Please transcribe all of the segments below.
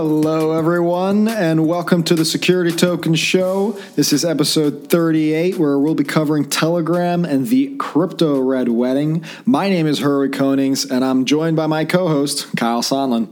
Hello, everyone, and welcome to the Security Token Show. This is episode 38, where we'll be covering Telegram and the Crypto Red Wedding. My name is Herwig Konings, and I'm joined by my co host, Kyle Sonlin.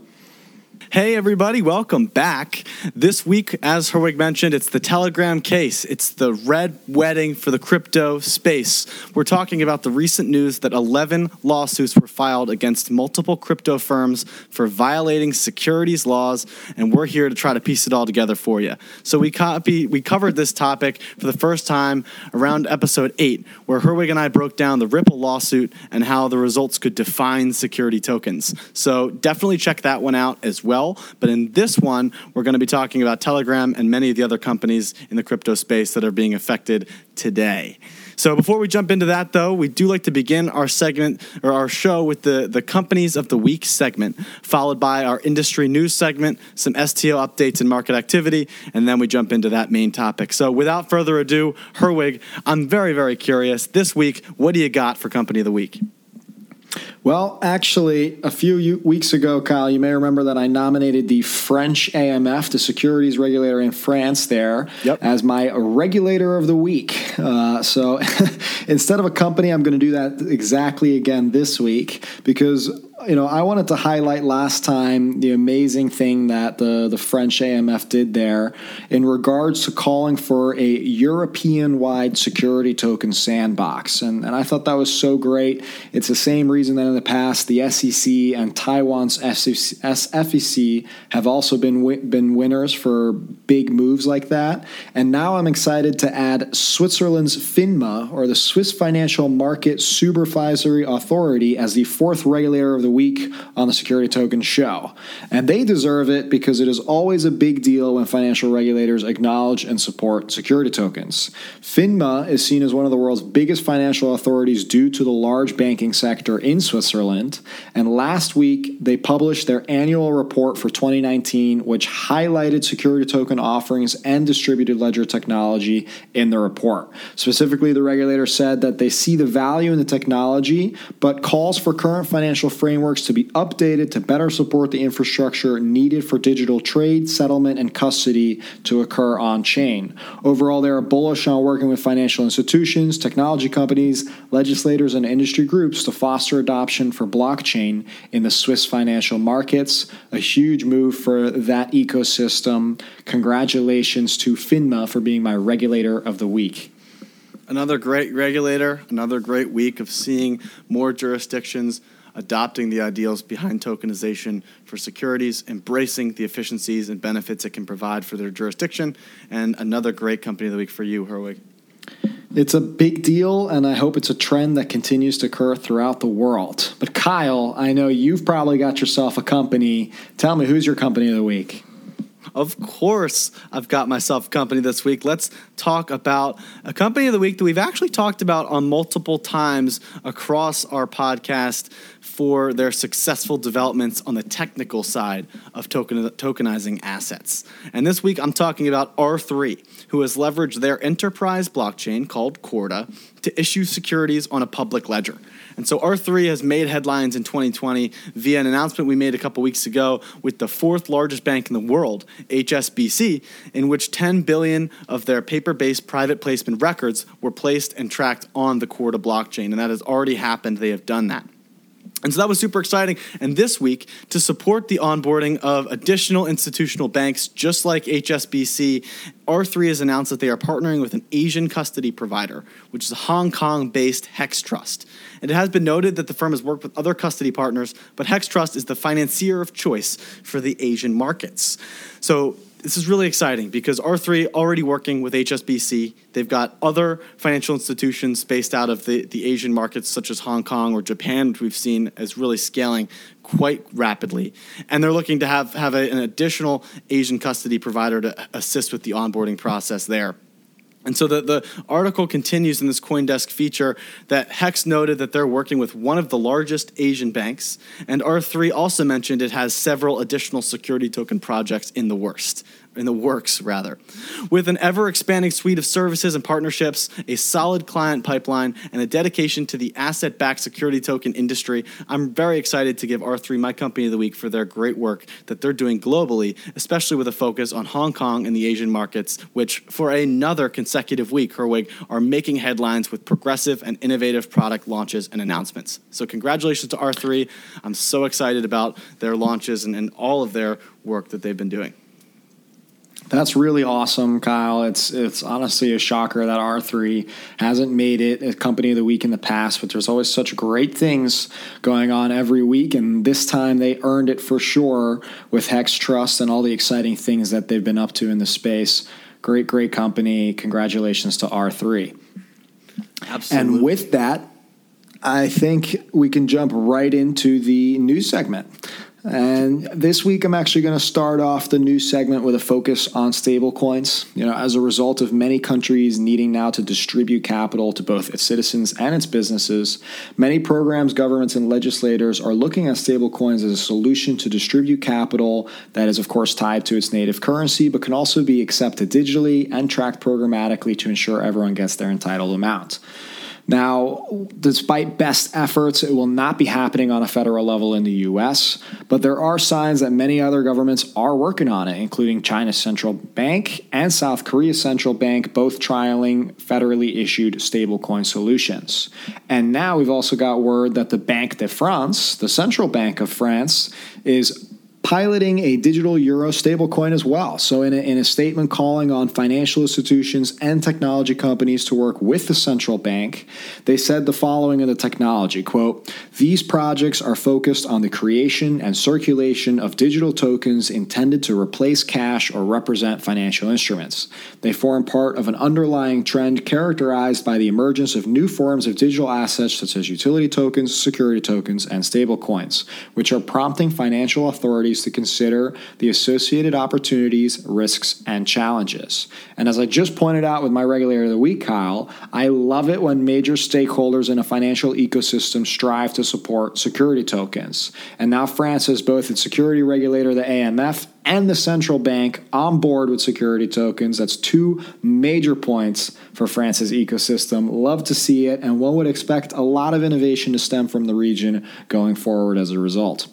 Hey, everybody, welcome back. This week, as Herwig mentioned, it's the Telegram case. It's the red wedding for the crypto space. We're talking about the recent news that 11 lawsuits were filed against multiple crypto firms for violating securities laws, and we're here to try to piece it all together for you. So, we, copy, we covered this topic for the first time around episode 8, where Herwig and I broke down the Ripple lawsuit and how the results could define security tokens. So, definitely check that one out as well well. But in this one, we're going to be talking about Telegram and many of the other companies in the crypto space that are being affected today. So before we jump into that, though, we do like to begin our segment or our show with the, the companies of the week segment, followed by our industry news segment, some STO updates and market activity, and then we jump into that main topic. So without further ado, Herwig, I'm very, very curious. This week, what do you got for company of the week? Well, actually, a few weeks ago, Kyle, you may remember that I nominated the French AMF, the securities regulator in France, there yep. as my regulator of the week. Uh, so instead of a company, I'm going to do that exactly again this week because you know, I wanted to highlight last time the amazing thing that the, the French AMF did there in regards to calling for a European wide security token sandbox. And, and I thought that was so great. It's the same reason that in the past the SEC and Taiwan's SFEC have also been, been winners for big moves like that. And now I'm excited to add Switzerland's FINMA, or the Swiss Financial Market Supervisory Authority, as the fourth regulator of the week on the Security Token Show. And they deserve it because it is always a big deal when financial regulators acknowledge and support security tokens. FINMA is seen as one of the world's biggest financial authorities due to the large banking sector in Switzerland. And last week, they published their annual report for 2019, which highlighted security token offerings and distributed ledger technology in the report. Specifically, the regulator said that they see the value in the technology, but calls for current financial frameworks frameworks to be updated to better support the infrastructure needed for digital trade, settlement, and custody to occur on chain. Overall, they are bullish on working with financial institutions, technology companies, legislators, and industry groups to foster adoption for blockchain in the Swiss financial markets. A huge move for that ecosystem. Congratulations to FINMA for being my regulator of the week another great regulator, another great week of seeing more jurisdictions adopting the ideals behind tokenization for securities, embracing the efficiencies and benefits it can provide for their jurisdiction, and another great company of the week for you, Herwig. It's a big deal, and I hope it's a trend that continues to occur throughout the world. But Kyle, I know you've probably got yourself a company. Tell me, who's your company of the week? Of course, I've got myself company this week. Let's talk about a company of the week that we've actually talked about on multiple times across our podcast for their successful developments on the technical side of token, tokenizing assets. And this week I'm talking about R3, who has leveraged their enterprise blockchain called Corda to issue securities on a public ledger. And so R3 has made headlines in 2020 via an announcement we made a couple weeks ago with the fourth largest bank in the world, HSBC, in which 10 billion of their paper-based private placement records were placed and tracked on the Corda blockchain. And that has already happened. They have done that. And so that was super exciting. And this week, to support the onboarding of additional institutional banks just like HSBC, R3 has announced that they are partnering with an Asian custody provider, which is a Hong Kong based Hex Trust. And it has been noted that the firm has worked with other custody partners, but Hex Trust is the financier of choice for the Asian markets. So this is really exciting because R3 already working with HSBC. They've got other financial institutions based out of the, the Asian markets, such as Hong Kong or Japan, which we've seen as really scaling quite rapidly. And they're looking to have, have a, an additional Asian custody provider to assist with the onboarding process there. And so the, the article continues in this Coindesk feature that Hex noted that they're working with one of the largest Asian banks. And R3 also mentioned it has several additional security token projects in the worst in the works rather. With an ever expanding suite of services and partnerships, a solid client pipeline, and a dedication to the asset backed security token industry, I'm very excited to give R3 my company of the week for their great work that they're doing globally, especially with a focus on Hong Kong and the Asian markets, which for another consecutive week, Herwig, are making headlines with progressive and innovative product launches and announcements. So, congratulations to R3. I'm so excited about their launches and, and all of their work that they've been doing. That's really awesome, Kyle. It's it's honestly a shocker that R3 hasn't made it a company of the week in the past, but there's always such great things going on every week, and this time they earned it for sure with Hex Trust and all the exciting things that they've been up to in the space. Great, great company. Congratulations to R3. Absolutely. And with that, I think we can jump right into the news segment. And this week, I'm actually going to start off the new segment with a focus on stablecoins. You know, as a result of many countries needing now to distribute capital to both its citizens and its businesses, many programs, governments, and legislators are looking at stablecoins as a solution to distribute capital that is, of course, tied to its native currency, but can also be accepted digitally and tracked programmatically to ensure everyone gets their entitled amount. Now, despite best efforts, it will not be happening on a federal level in the US, but there are signs that many other governments are working on it, including China's central bank and South Korea's central bank, both trialing federally issued stablecoin solutions. And now we've also got word that the Banque de France, the central bank of France, is piloting a digital euro stablecoin as well. So, in a, in a statement calling on financial institutions and technology companies to work with the central bank, they said the following in the technology quote, These projects are focused on the creation and circulation of digital tokens intended to replace cash or represent financial instruments. They form part of an underlying trend characterized by the emergence of new forms of digital assets such as utility tokens, security tokens, and stablecoins, which are prompting financial authorities to consider the associated opportunities, risks, and challenges. And as I just pointed out with my regulator of the week, Kyle, I love it when major stakeholders in a financial ecosystem strive to support security tokens. And now France has both its security regulator, the AMF, and the central bank on board with security tokens. That's two major points for France's ecosystem. Love to see it, and one would expect a lot of innovation to stem from the region going forward as a result.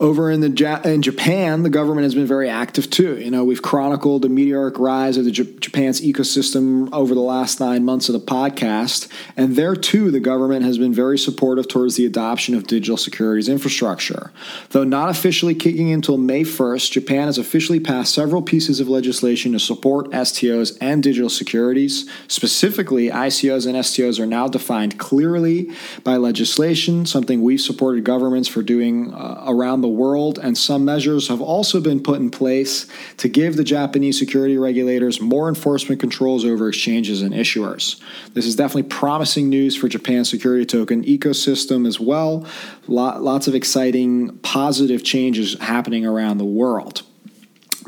Over in the in Japan, the government has been very active too. You know, we've chronicled the meteoric rise of the J- Japan's ecosystem over the last nine months of the podcast, and there too, the government has been very supportive towards the adoption of digital securities infrastructure. Though not officially kicking until May 1st, Japan has officially passed several pieces of legislation to support STOs and digital securities. Specifically, ICOs and STOs are now defined clearly by legislation, something we've supported governments for doing uh, around the world, and some measures have also been put in place to give the Japanese security regulators more enforcement controls over exchanges and issuers. This is definitely promising news for Japan's security token ecosystem as well. Lots of exciting positive changes happening around the world.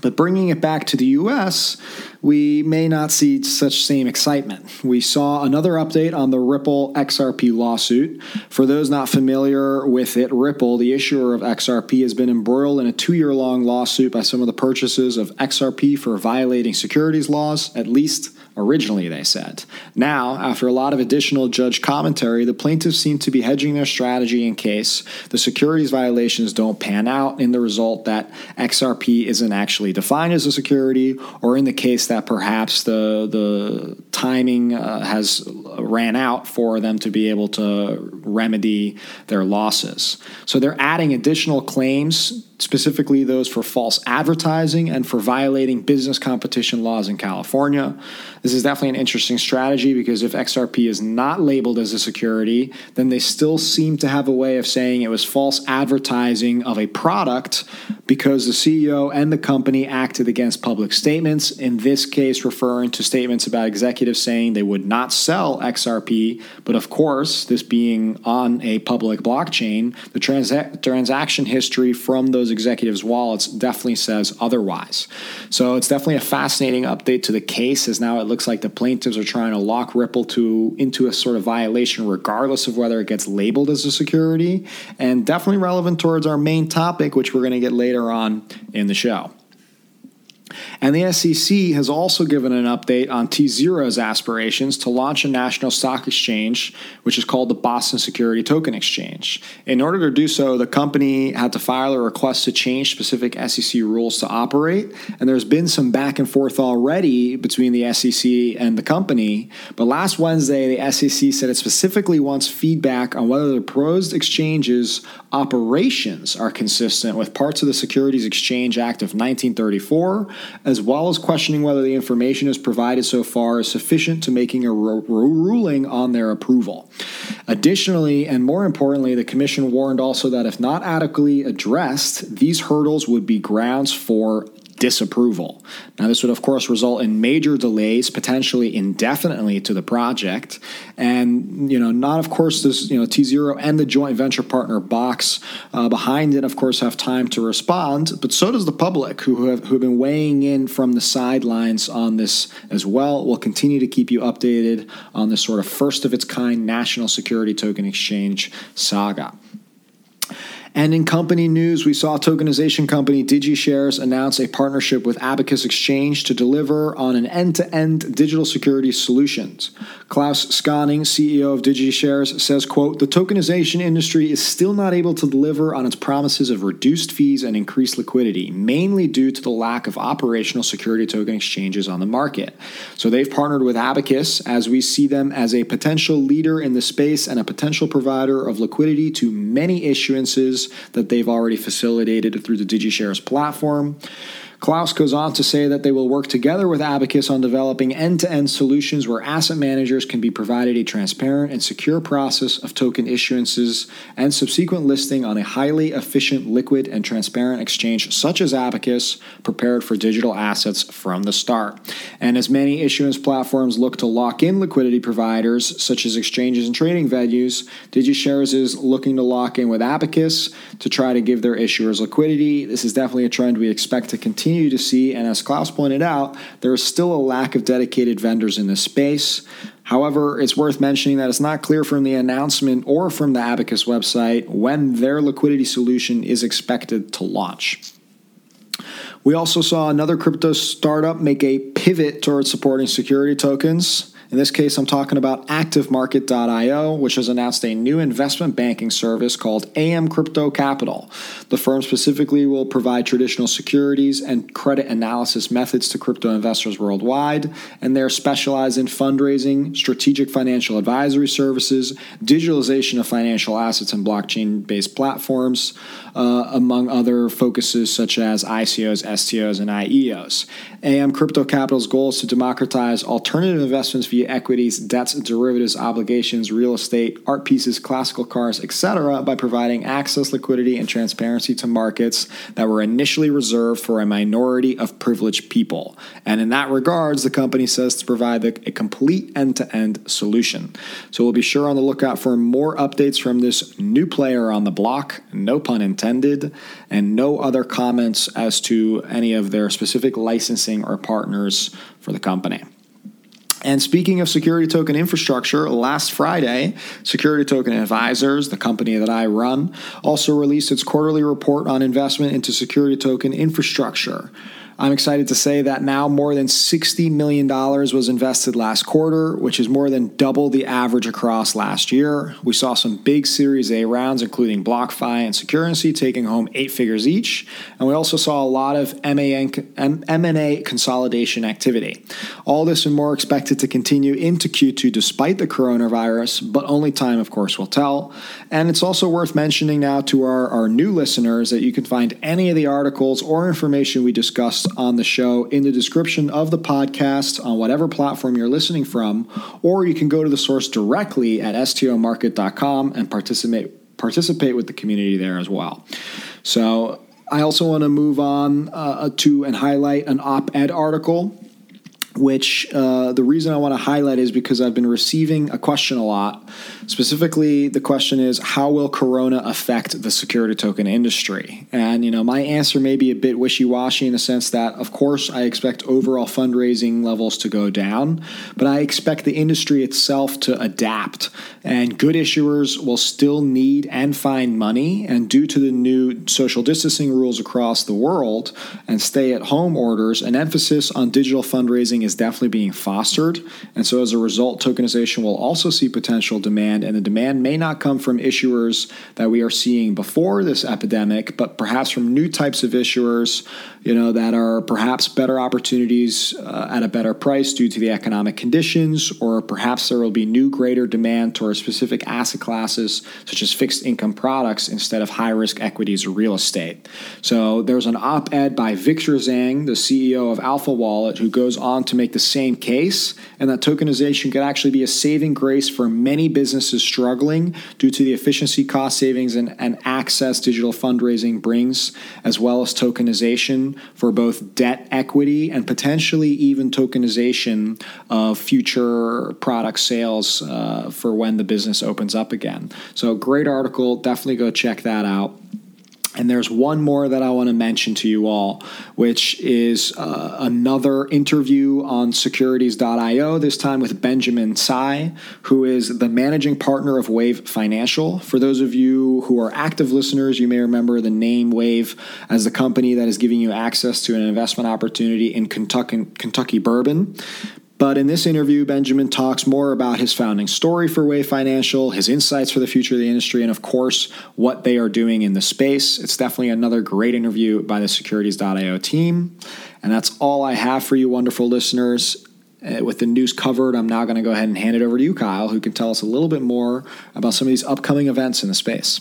But bringing it back to the US, we may not see such same excitement. We saw another update on the Ripple XRP lawsuit. For those not familiar with it, Ripple, the issuer of XRP, has been embroiled in a two year long lawsuit by some of the purchases of XRP for violating securities laws, at least originally, they said. Now, after a lot of additional judge commentary, the plaintiffs seem to be hedging their strategy in case the securities violations don't pan out in the result that XRP isn't actually defined as a security, or in the case that perhaps the, the timing uh, has ran out for them to be able to remedy their losses. So they're adding additional claims specifically those for false advertising and for violating business competition laws in California. This is definitely an interesting strategy because if XRP is not labeled as a security, then they still seem to have a way of saying it was false advertising of a product because the CEO and the company acted against public statements, in this case, referring to statements about executives saying they would not sell XRP. But of course, this being on a public blockchain, the transaction history from those executives' wallets definitely says otherwise. So it's definitely a fascinating update to the case, as now it looks like the plaintiffs are trying to lock Ripple to into a sort of violation, regardless of whether it gets labeled as a security, and definitely relevant towards our main topic, which we're going to get later on in the show. And the SEC has also given an update on tZERO's aspirations to launch a national stock exchange, which is called the Boston Security Token Exchange. In order to do so, the company had to file a request to change specific SEC rules to operate. And there's been some back and forth already between the SEC and the company. But last Wednesday, the SEC said it specifically wants feedback on whether the proposed exchange's operations are consistent with parts of the Securities Exchange Act of 1934 as well as questioning whether the information is provided so far is sufficient to making a ru- ruling on their approval. Additionally, and more importantly, the Commission warned also that if not adequately addressed, these hurdles would be grounds for disapproval. Now, this would, of course, result in major delays, potentially indefinitely, to the project. And, you know, not, of course, this, you know, tZERO and the joint venture partner Box uh, behind it, of course, have time to respond, but so does the public who have, who have been weighing in from the sidelines on this as well. We'll continue to keep you updated on this sort of first of its kind national security token exchange saga. And in company news, we saw tokenization company DigiShares announce a partnership with Abacus Exchange to deliver on an end to end digital security solutions. Claus Skaaning, CEO of DigiShares, says, quote, the tokenization industry is still not able to deliver on its promises of reduced fees and increased liquidity, mainly due to the lack of operational security token exchanges on the market. So they've partnered with Abacus as we see them as a potential leader in the space and a potential provider of liquidity to many issuances that they've already facilitated through the DigiShares platform. Claus goes on to say that they will work together with Abacus on developing end to end solutions where asset managers can be provided a transparent and secure process of token issuances and subsequent listing on a highly efficient, liquid, and transparent exchange such as Abacus, prepared for digital assets from the start. And as many issuance platforms look to lock in liquidity providers such as exchanges and trading venues, DigiShares is looking to lock in with Abacus to try to give their issuers liquidity. This is definitely a trend we expect to continue continue to see, and as Claus pointed out, there is still a lack of dedicated vendors in this space. However, it's worth mentioning that it's not clear from the announcement or from the Abacus website when their liquidity solution is expected to launch. We also saw another crypto startup make a pivot towards supporting security tokens. In this case, I'm talking about ActiveMarket.io, which has announced a new investment banking service called AM Crypto Capital. The firm specifically will provide traditional securities and credit analysis methods to crypto investors worldwide, and they're specialized in fundraising, strategic financial advisory services, digitalization of financial assets and blockchain based platforms, uh, among other focuses such as ICOs, STOs, and IEOs. AM Crypto Capital's goal is to democratize alternative investments via equities, debts, derivatives, obligations, real estate, art pieces, classical cars, etc., by providing access, liquidity, and transparency to markets that were initially reserved for a minority of privileged people. And in that regards, the company says to provide a complete end to end solution. So we'll be sure on the lookout for more updates from this new player on the block, no pun intended, and no other comments as to any of their specific licensing or partners for the company. And speaking of security token infrastructure, last Friday, Security Token Advisors, the company that I run, also released its quarterly report on investment into security token infrastructure. I'm excited to say that now more than $60 million was invested last quarter, which is more than double the average across last year. We saw some big Series A rounds, including BlockFi and Securrency, taking home eight figures each. And we also saw a lot of M&A consolidation activity. All this and more expected to continue into Q2 despite the coronavirus, but only time, of course, will tell. And it's also worth mentioning now to our, our new listeners that you can find any of the articles or information we discussed on the show in the description of the podcast on whatever platform you're listening from, or you can go to the source directly at stomarket.com and participate participate with the community there as well. So I also want to move on uh, to and highlight an op-ed article which uh, the reason I want to highlight is because I've been receiving a question a lot. Specifically, the question is how will Corona affect the security token industry? And, you know, my answer may be a bit wishy washy in the sense that, of course, I expect overall fundraising levels to go down, but I expect the industry itself to adapt. And good issuers will still need and find money. And due to the new social distancing rules across the world and stay at home orders, an emphasis on digital fundraising is definitely being fostered. And so as a result, tokenization will also see potential demand, and the demand may not come from issuers that we are seeing before this epidemic, but perhaps from new types of issuers, you know, that are perhaps better opportunities uh, at a better price due to the economic conditions, or perhaps there will be new greater demand towards specific asset classes such as fixed income products instead of high risk equities or real estate. So there's an op ed by Victor Zhang, the CEO of Alpha Wallet, who goes on to make the same case, and that tokenization could actually be a saving grace for many businesses struggling due to the efficiency, cost savings, and, and access digital fundraising brings, as well as tokenization for both debt equity and potentially even tokenization of future product sales uh, for when the business opens up again. So, great article. Definitely go check that out. And there's one more that I want to mention to you all, which is uh, another interview on securities.io, this time with Benjamin Tsai, who is the managing partner of Wave Financial. For those of you who are active listeners, you may remember the name Wave as the company that is giving you access to an investment opportunity in Kentucky, Kentucky bourbon. But in this interview, Benjamin talks more about his founding story for Wave Financial, his insights for the future of the industry, and of course, what they are doing in the space. It's definitely another great interview by the Securities.io team. And that's all I have for you, wonderful listeners. Uh, with the news covered, I'm now going to go ahead and hand it over to you, Kyle, who can tell us a little bit more about some of these upcoming events in the space.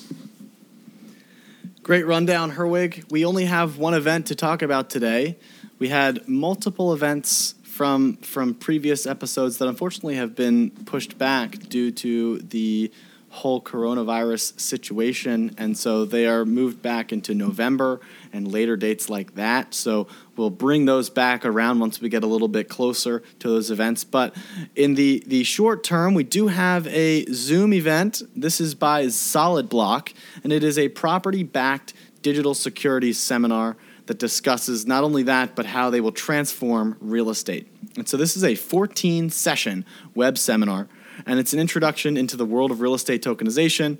Great rundown, Herwig. We only have one event to talk about today. We had multiple events from from previous episodes that unfortunately have been pushed back due to the whole coronavirus situation. And so they are moved back into November and later dates like that. So we'll bring those back around once we get a little bit closer to those events. But in the the short term we do have a Zoom event. This is by Solid Block and it is a property backed digital securities seminar that discusses not only that, but how they will transform real estate. And so this is a 14 session web seminar, and it's an introduction into the world of real estate tokenization,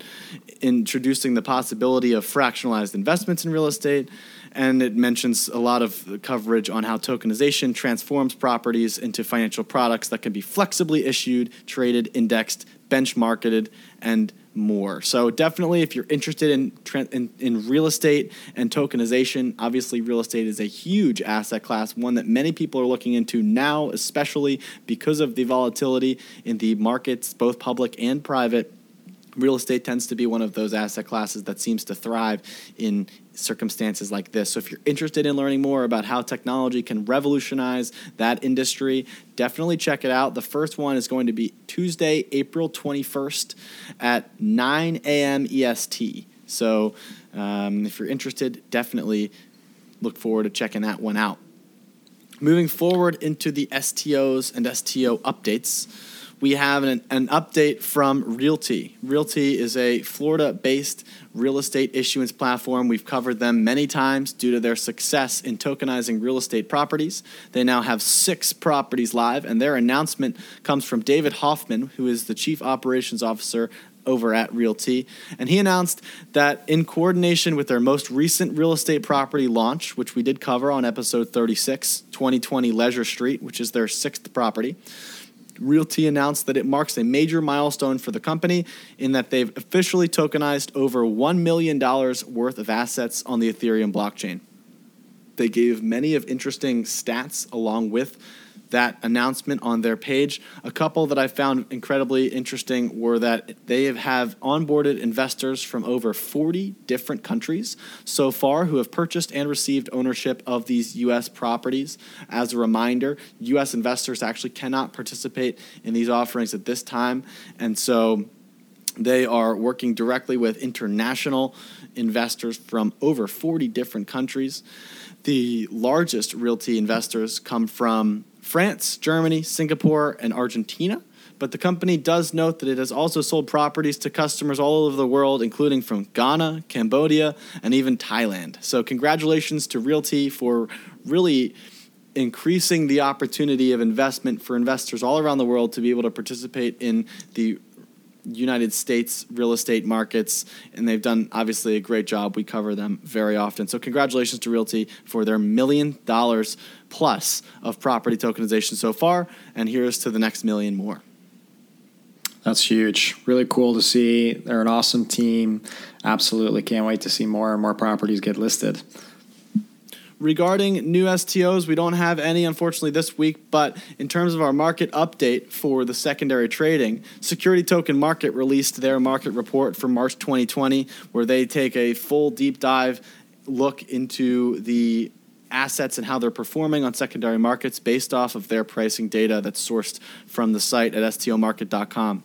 introducing the possibility of fractionalized investments in real estate. And it mentions a lot of coverage on how tokenization transforms properties into financial products that can be flexibly issued, traded, indexed, benchmarked, and more. So definitely, if you're interested in, in, in real estate and tokenization, obviously real estate is a huge asset class, one that many people are looking into now, especially because of the volatility in the markets, both public and private real estate tends to be one of those asset classes that seems to thrive in circumstances like this. So, if you're interested in learning more about how technology can revolutionize that industry, definitely check it out. The first one is going to be Tuesday, April 21st at 9 a.m. EST. So, um, if you're interested, definitely look forward to checking that one out. Moving forward into the STOs and STO updates we have an, an update from RealT. RealT is a Florida based real estate issuance platform. We've covered them many times due to their success in tokenizing real estate properties. They now have six properties live, and their announcement comes from David Hoffman, who is the Chief Operations Officer over at RealT. And he announced that in coordination with their most recent real estate property launch, which we did cover on episode 36, 2020 Leisure Street, which is their sixth property, RealT announced that it marks a major milestone for the company in that they've officially tokenized over $1 million worth of assets on the Ethereum blockchain. They gave many of interesting stats along with that announcement on their page. A couple that I found incredibly interesting were that they have onboarded investors from over 40 different countries so far who have purchased and received ownership of these U.S. properties. As a reminder, U.S. investors actually cannot participate in these offerings at this time, and so they are working directly with international investors from over 40 different countries. The largest RealT investors come from France, Germany, Singapore, and Argentina. But the company does note that it has also sold properties to customers all over the world, including from Ghana, Cambodia, and even Thailand. So, congratulations to RealT for really increasing the opportunity of investment for investors all around the world to be able to participate in the United States real estate markets, and they've done obviously a great job. We cover them very often. So, congratulations to RealT for their million dollars plus of property tokenization so far, and here's to the next million more. That's huge. Really cool to see. They're an awesome team. Absolutely can't wait to see more and more properties get listed. Regarding new STOs, we don't have any, unfortunately, this week. But in terms of our market update for the secondary trading, Security Token Market released their market report for March 2020, where they take a full deep dive look into the assets and how they're performing on secondary markets based off of their pricing data that's sourced from the site at stomarket.com.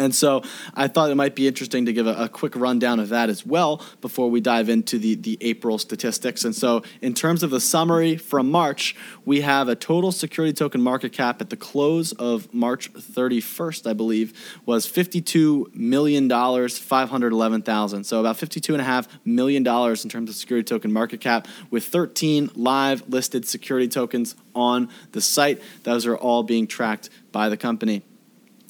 And so I thought it might be interesting to give a, a, quick rundown of that as well before we dive into the, the April statistics. And so, in terms of the summary from March, we have a total security token market cap at the close of March 31st, I believe, was $52 million, 511,000. So, about $52.5 million in terms of security token market cap, with 13 live listed security tokens on the site. Those are all being tracked by the company.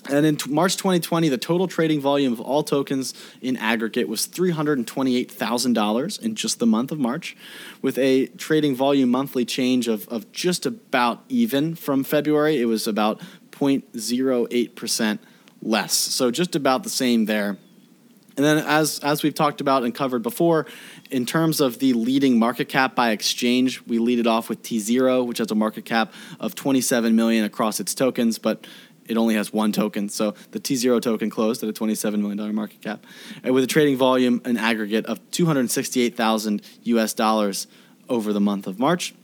And in March 2020, the total trading volume of all tokens in aggregate was $328,000 in just the month of March, with a trading volume monthly change of, of just about even from February. It was about 0.08% less. So just about the same there. And then, as, as we've talked about and covered before, in terms of the leading market cap by exchange, we lead it off with tZERO, which has a market cap of 27 million across its tokens, but it only has one token. So the tZERO token closed at a $27 million market cap, and with a trading volume, an aggregate of 268,000 US dollars over the month of March.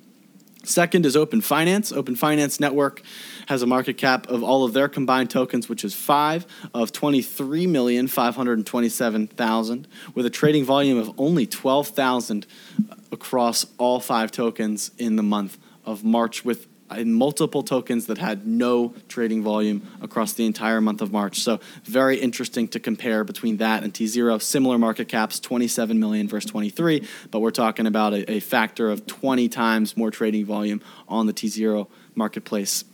Second is Open Finance. Open Finance Network has a market cap of all of their combined tokens, which is five of 23,527,000, with a trading volume of only 12,000 across all five tokens in the month of March, with in multiple tokens that had no trading volume across the entire month of March. So very interesting to compare between that and tZERO. Similar market caps, 27 million versus 23, but we're talking about a, a factor of 20 times more trading volume on the tZERO marketplace.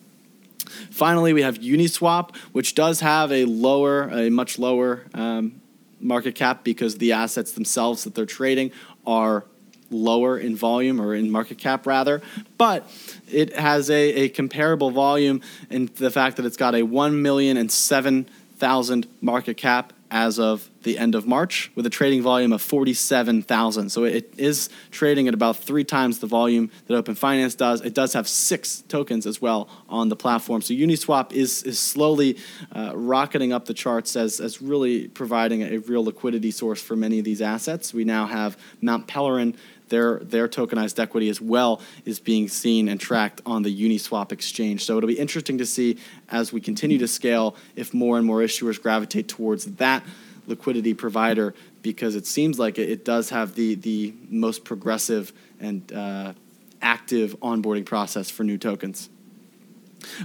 Finally, we have Uniswap, which does have a lower, a much lower um, market cap because the assets themselves that they're trading are lower in volume or in market cap rather, but it has a, a comparable volume in the fact that it's got a 1 million and 7,000 market cap as of the end of March with a trading volume of 47,000. So it is trading at about three times the volume that Open Finance does. It does have six tokens as well on the platform. So Uniswap is, is slowly uh, rocketing up the charts as, as really providing a real liquidity source for many of these assets. We now have Mount Pelerin their their tokenized equity as well is being seen and tracked on the Uniswap exchange. So it'll be interesting to see as we continue to scale if more and more issuers gravitate towards that liquidity provider because it seems like it, it does have the the most progressive and uh, active onboarding process for new tokens.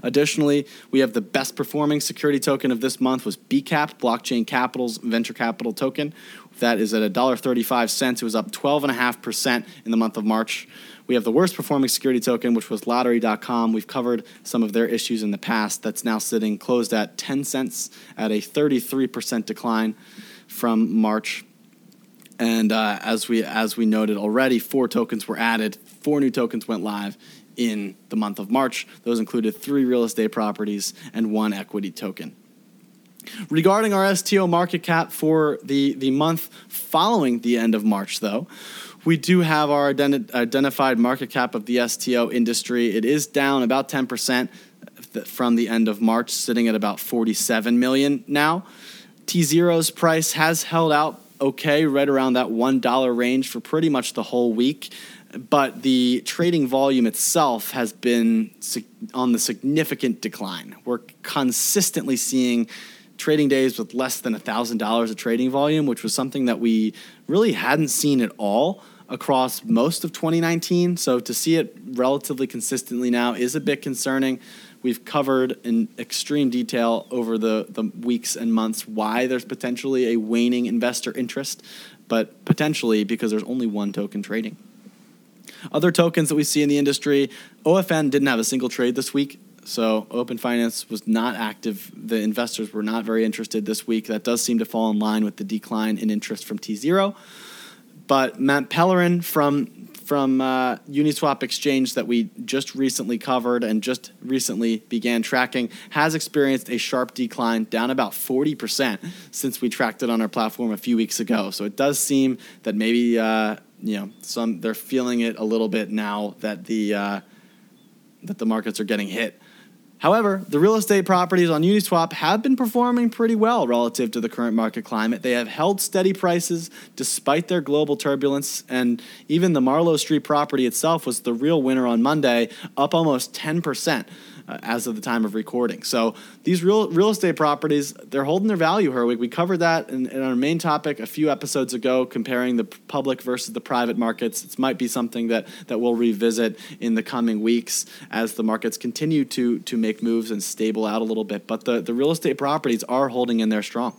Additionally, we have the best performing security token of this month was BCAP, Blockchain Capital's venture capital token. That is at $1.35. It was up 12.5% in the month of March. We have the worst performing security token, which was lottery.com. We've covered some of their issues in the past. That's now sitting closed at 10 cents at a 33% decline from March. And uh, as we as we noted already, four tokens were added. Four new tokens went live in the month of March. Those included three real estate properties and one equity token. Regarding our STO market cap for the, the month following the end of March, though, we do have our identi- identified market cap of the STO industry. It is down about 10% from the end of March, sitting at about 47 million now. tZERO's price has held out okay, right around that $1 range for pretty much the whole week. But the trading volume itself has been on the significant decline. We're consistently seeing trading days with less than $1,000 of trading volume, which was something that we really hadn't seen at all across most of 2019. So to see it relatively consistently now is a bit concerning. We've covered in extreme detail over the, the weeks and months why there's potentially a waning investor interest, but potentially because there's only one token trading. Other tokens that we see in the industry, OFN didn't have a single trade this week. So Open Finance was not active. The investors were not very interested this week. That does seem to fall in line with the decline in interest from tZERO. But Mount Pelerin from from uh, Uniswap Exchange that we just recently covered and just recently began tracking has experienced a sharp decline, down about 40% since we tracked it on our platform a few weeks ago. So it does seem that maybe uh, you know some they're feeling it a little bit now that the uh, that the markets are getting hit. However, the real estate properties on Uniswap have been performing pretty well relative to the current market climate. They have held steady prices despite their global turbulence, and even the Marlow Street property itself was the real winner on Monday, up almost 10% uh, as of the time of recording. So these real real estate properties, they're holding their value, Herwig. We covered that in, in, our main topic a few episodes ago, comparing the public versus the private markets. It might be something that, that we'll revisit in the coming weeks as the markets continue to, to make moves and stable out a little bit. But the, the real estate properties are holding in there strong.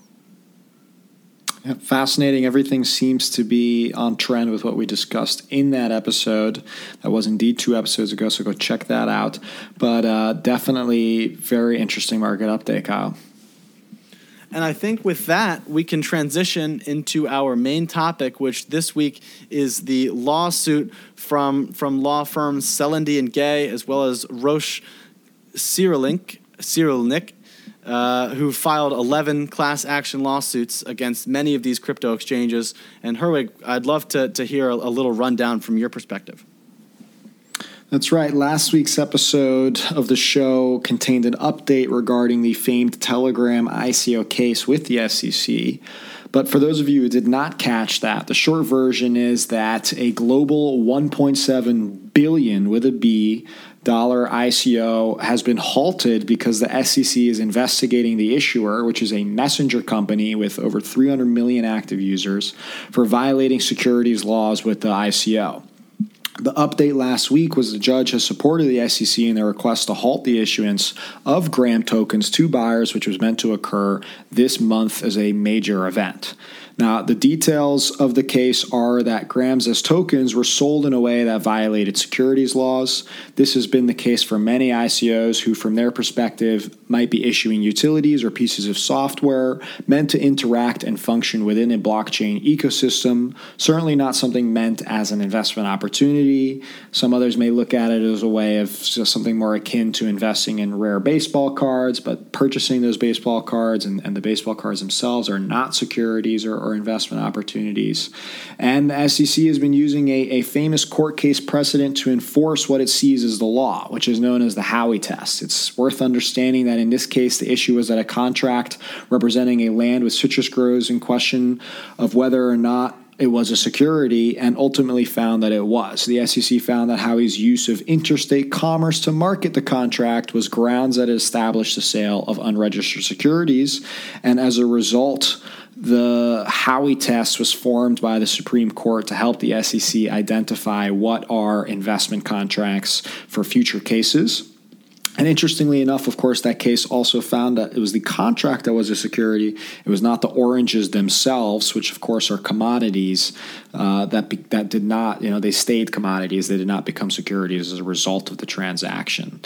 Fascinating. Everything seems to be on trend with what we discussed in that episode. That was indeed two episodes ago, so go check that out. But uh, definitely very interesting market update, Kyle. And I think with that, we can transition into our main topic, which this week is the lawsuit from, from law firms Selendy and Gay, as well as Roche Cyrulnik, Cyrulnik uh, who filed 11 class action lawsuits against many of these crypto exchanges. And Herwig, I'd love to, to hear a, a little rundown from your perspective. That's right. Last week's episode of the show contained an update regarding the famed Telegram ICO case with the SEC. But for those of you who did not catch that, the short version is that a global 1.7 billion with a B ICO has been halted because the SEC is investigating the issuer, which is a messenger company with over 300 million active users, for violating securities laws with the ICO. The update last week was the judge has supported the SEC in their request to halt the issuance of Gram tokens to buyers, which was meant to occur this month as a major event. Now, the details of the case are that grams as tokens were sold in a way that violated securities laws. This has been the case for many ICOs who, from their perspective, might be issuing utilities or pieces of software meant to interact and function within a blockchain ecosystem. Certainly not something meant as an investment opportunity. Some others may look at it as a way of something more akin to investing in rare baseball cards, but purchasing those baseball cards and, and the baseball cards themselves are not securities or or investment opportunities. And the SEC has been using a, a famous court case precedent to enforce what it sees as the law, which is known as the Howey test. It's worth understanding that in this case, the issue was that a contract representing a land with citrus groves in question of whether or not it was a security and ultimately found that it was. The SEC found that Howey's use of interstate commerce to market the contract was grounds that established the sale of unregistered securities. And as a result, the Howey test was formed by the Supreme Court to help the SEC identify what are investment contracts for future cases. And interestingly enough, of course, that case also found that it was the contract that was a security. It was not the oranges themselves, which of course are commodities uh, that be, that did not, you know, they stayed commodities. They did not become securities as a result of the transaction.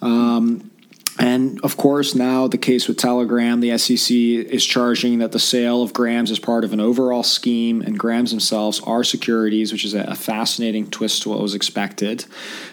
Um, and of course, now the case with Telegram, the SEC is charging that the sale of Grams is part of an overall scheme, and Grams themselves are securities, which is a fascinating twist to what was expected.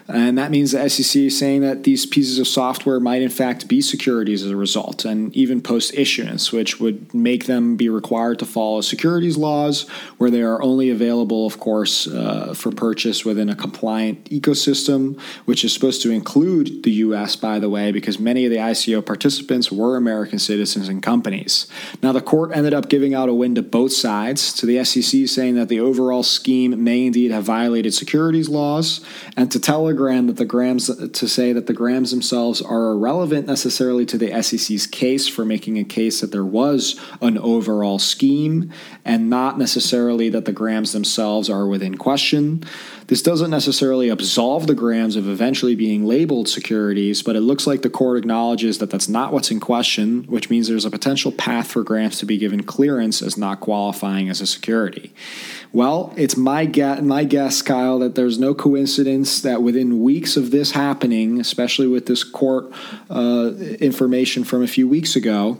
And that means the SEC is saying that these pieces of software might, in fact, be securities as a result, and even post issuance, which would make them be required to follow securities laws, where they are only available, of course, uh, for purchase within a compliant ecosystem, which is supposed to include the U.S., by the way, because many of the ICO participants were American citizens and companies. Now, the court ended up giving out a win to both sides, to the SEC saying that the overall scheme may indeed have violated securities laws, and to Telegram that the grams to say that the grams themselves are irrelevant necessarily to the SEC's case for making a case that there was an overall scheme, and not necessarily that the grams themselves are within question. This doesn't necessarily absolve the grams of eventually being labeled securities, but it looks like the court acknowledges that that's not what's in question, which means there's a potential path for grams to be given clearance as not qualifying as a security. Well, it's my guess, my guess, Kyle, that there's no coincidence that within weeks of this happening, especially with this court uh, information from a few weeks ago,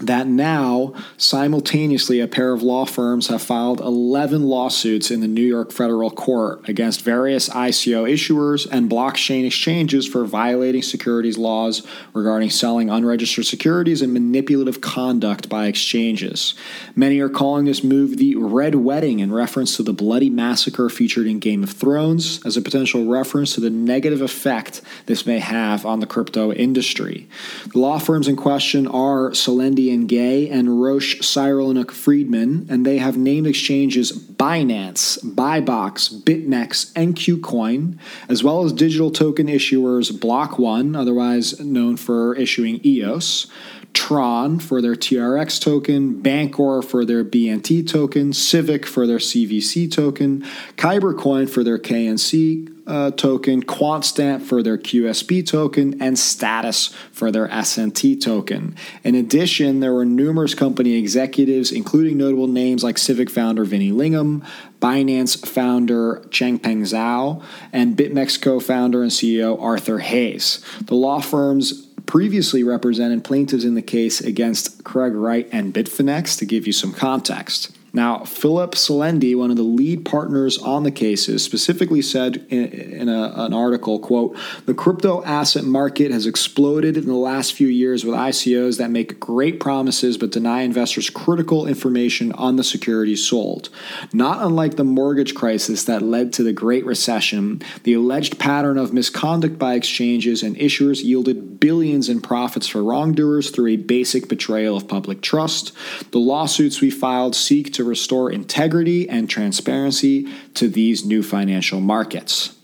that now simultaneously a pair of law firms have filed 11 lawsuits in the New York federal court against various ICO issuers and blockchain exchanges for violating securities laws regarding selling unregistered securities and manipulative conduct by exchanges. Many are calling this move the Red Wedding in reference to the bloody massacre featured in Game of Thrones as a potential reference to the negative effect this may have on the crypto industry. The law firms in question are Selendy and Gay and Roche Cyrulnik Freedman, and they have named exchanges Binance, Bibox, BitMEX, and KuCoin, as well as digital token issuers Block One, otherwise known for issuing EOS. Tron for their TRX token, Bancor for their BNT token, Civic for their CVC token, Kybercoin for their KNC uh, token, QuantStamp for their QSB token, and Status for their SNT token. In addition, there were numerous company executives, including notable names like Civic founder Vinny Lingham, Binance founder Changpeng Zhao, and BitMEX co founder and CEO Arthur Hayes. The law firms previously represented plaintiffs in the case against Craig Wright and Bitfinex to give you some context. Now, Philip Selendy, one of the lead partners on the cases, specifically said in, in a, an article, quote, the crypto asset market has exploded in the last few years with ICOs that make great promises but deny investors critical information on the securities sold. Not unlike the mortgage crisis that led to the Great Recession, the alleged pattern of misconduct by exchanges and issuers yielded billions in profits for wrongdoers through a basic betrayal of public trust. The lawsuits we filed seek to restore integrity and transparency to these new financial markets.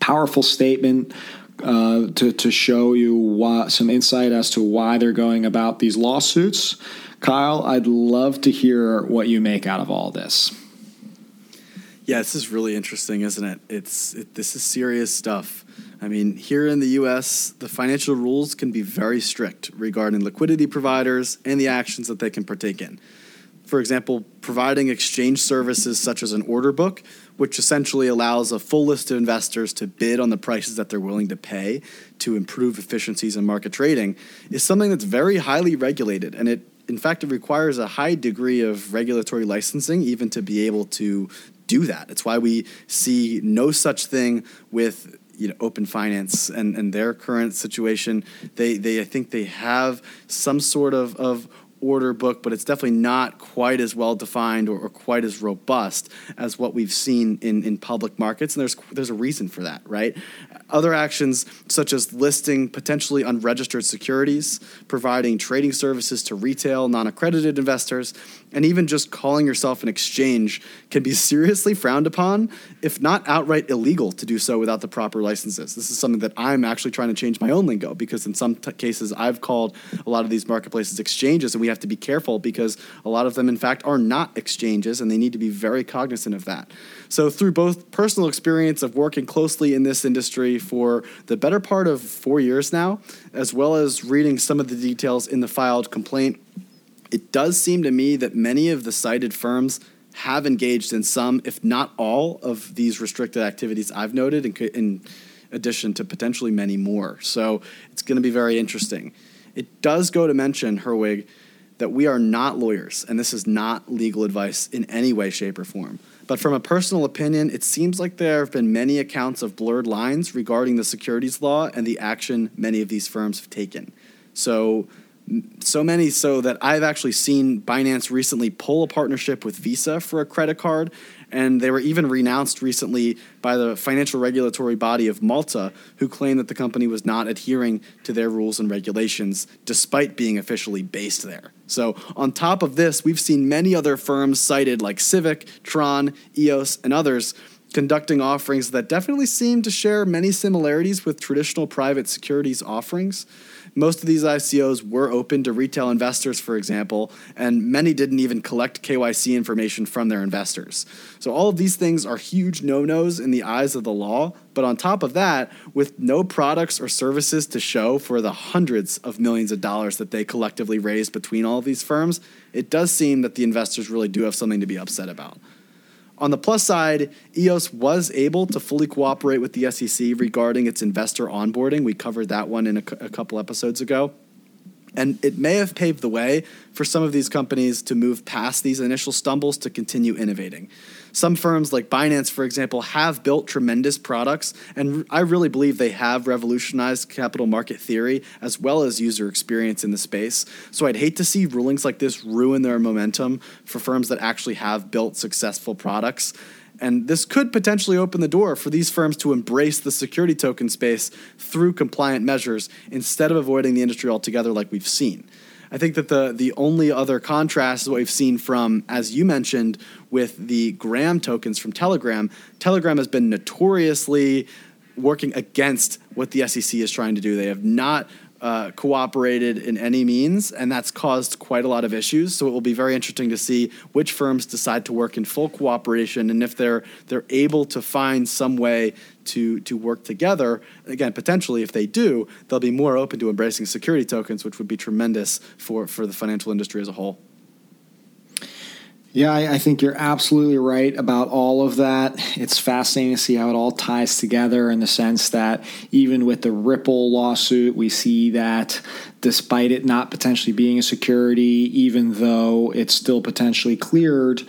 Powerful statement. Uh, to, to show you why, some insight as to why they're going about these lawsuits. Kyle, I'd love to hear what you make out of all this. Yeah, this is really interesting, isn't it? It's it, this is serious stuff. I mean, here in the U.S., the financial rules can be very strict regarding liquidity providers and the actions that they can partake in for example, providing exchange services such as an order book, which essentially allows a full list of investors to bid on the prices that they're willing to pay to improve efficiencies in market trading, is something that's very highly regulated. And it, in fact, it requires a high degree of regulatory licensing even to be able to do that. It's why we see no such thing with you know, open finance and, and their current situation. They, they, I think they have some sort of, of order book, but it's definitely not quite as well defined or, or, quite as robust as what we've seen in, in public markets. And there's there's a reason for that, right? Other actions such as listing potentially unregistered securities, providing trading services to retail, non-accredited investors, and even just calling yourself an exchange can be seriously frowned upon, if not outright illegal to do so without the proper licenses. This is something that I'm actually trying to change my own lingo because in some t- cases I've called a lot of these marketplaces exchanges and we have to be careful because a lot of them, in fact, are not exchanges, and they need to be very cognizant of that. So, through both personal experience of working closely in this industry for the better part of four years now, as well as reading some of the details in the filed complaint, it does seem to me that many of the cited firms have engaged in some, if not all, of these restricted activities I've noted, in, in addition to potentially many more. So it's going to be very interesting. It does go to mention, Herwig, that we are not lawyers, and this is not legal advice in any way, shape, or form. But from a personal opinion, it seems like there have been many accounts of blurred lines regarding the securities law and the action many of these firms have taken. So so many so that I've actually seen Binance recently pull a partnership with Visa for a credit card, and they were even renounced recently by the financial regulatory body of Malta, who claimed that the company was not adhering to their rules and regulations despite being officially based there. So, on top of this, we've seen many other firms cited like Civic, Tron, EOS, and others conducting offerings that definitely seem to share many similarities with traditional private securities offerings. Most of these ICOs were open to retail investors, for example, and many didn't even collect KYC information from their investors. So, all of these things are huge no nos in the eyes of the law. But on top of that, with no products or services to show for the hundreds of millions of dollars that they collectively raised between all of these firms, it does seem that the investors really do have something to be upset about. On the plus side, EOS was able to fully cooperate with the SEC regarding its investor onboarding. We covered that one in a, couple episodes ago. And it may have paved the way for some of these companies to move past these initial stumbles to continue innovating. Some firms like Binance, for example, have built tremendous products, and I really believe they have revolutionized capital market theory as well as user experience in the space. So I'd hate to see rulings like this ruin their momentum for firms that actually have built successful products. And this could potentially open the door for these firms to embrace the security token space through compliant measures instead of avoiding the industry altogether like we've seen. I think that the the only other contrast is what we've seen from, as you mentioned, with the Gram tokens from Telegram. Telegram has been notoriously working against what the SEC is trying to do. They have not uh, cooperated in any means, and that's caused quite a lot of issues. So it will be very interesting to see which firms decide to work in full cooperation, and if they're they're able to find some way to to work together. Again, potentially, if they do, they'll be more open to embracing security tokens, which would be tremendous for for the financial industry as a whole. Yeah, I, I, think you're absolutely right about all of that. It's fascinating to see how it all ties together in the sense that even with the Ripple lawsuit, we see that despite it not potentially being a security, even though it's still potentially cleared,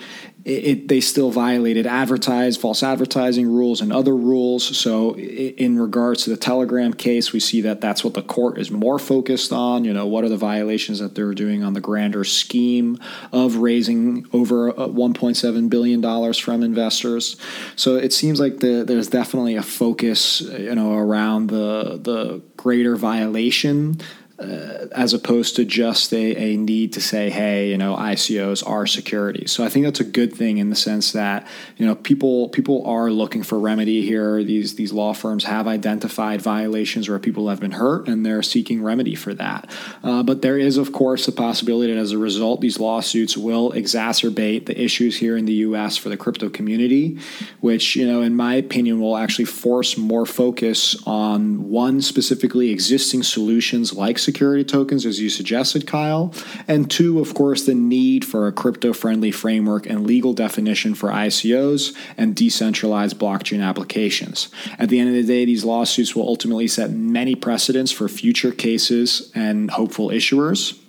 it, it, they still violated advertise false advertising rules and other rules. So in regards to the Telegram case, we see that that's what the court is more focused on. You know, what are the violations that they're doing on the grander scheme of raising over uh, 1.7 billion dollars from investors. So it seems like the, there's definitely a focus, you know, around the the greater violation uh, as opposed to just a, a need to say, hey, you know, ICOs are securities. So I think that's a good thing in the sense that you know people people are looking for remedy here. These these law firms have identified violations where people have been hurt, and they're seeking remedy for that. Uh, but there is, of course, the possibility that as a result, these lawsuits will exacerbate the issues here in the U.S. for the crypto community, which you know, in my opinion, will actually force more focus on one specifically existing solutions like security tokens, as you suggested, Kyle. And two, of course, the need for a crypto friendly framework and legal definition for ICOs and decentralized blockchain applications. At the end of the day, these lawsuits will ultimately set many precedents for future cases and hopeful issuers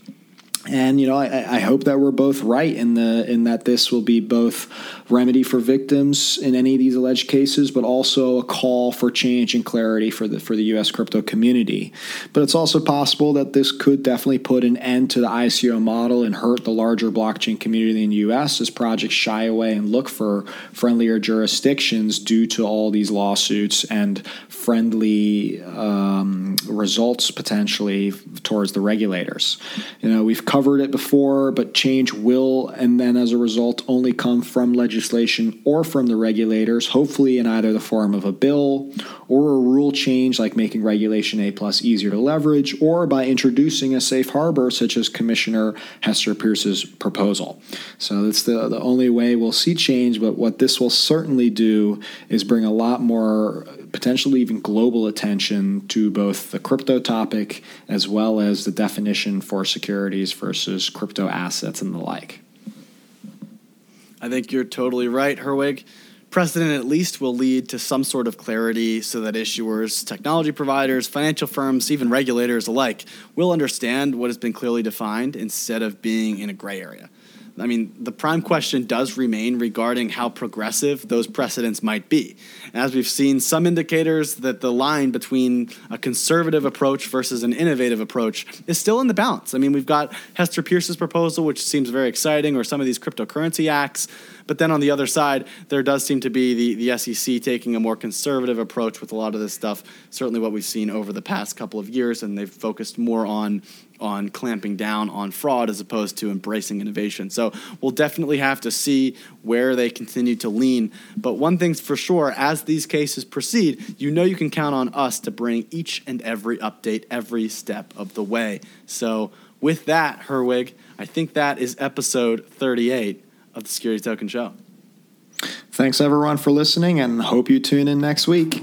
and you know I, I, hope that we're both right in the in that this will be both remedy for victims in any of these alleged cases, but also a call for change and clarity for the for the U.S. crypto community. But it's also possible that this could definitely put an end to the ICO model and hurt the larger blockchain community in the U.S. as projects shy away and look for friendlier jurisdictions due to all these lawsuits and friendly um, results potentially towards the regulators. You know, we've covered it before, but change will, and then as a result, only come from legislation legislation or from the regulators, hopefully in either the form of a bill or a rule change like making Regulation A plus easier to leverage, or by introducing a safe harbor such as Commissioner Hester Peirce's proposal. So that's the, the only way we'll see change, but what this will certainly do is bring a lot more potentially even global attention to both the crypto topic as well as the definition for securities versus crypto assets and the like. I think you're totally right, Herwig. Precedent at least will lead to some sort of clarity so that issuers, technology providers, financial firms, even regulators alike will understand what has been clearly defined instead of being in a gray area. I mean, the prime question does remain regarding how progressive those precedents might be. As we've seen, some indicators that the line between a conservative approach versus an innovative approach is still in the balance. I mean, we've got Hester Peirce's proposal, which seems very exciting, or some of these cryptocurrency acts. But then on the other side, there does seem to be the, the SEC taking a more conservative approach with a lot of this stuff. Certainly, what we've seen over the past couple of years, and they've focused more on on clamping down on fraud as opposed to embracing innovation. So we'll definitely have to see where they continue to lean. But one thing's for sure, as these cases proceed, you know you can count on us to bring each and every update every step of the way. So with that, Herwig, I think that is episode 38 of the Security Token Show. Thanks everyone for listening and hope you tune in next week.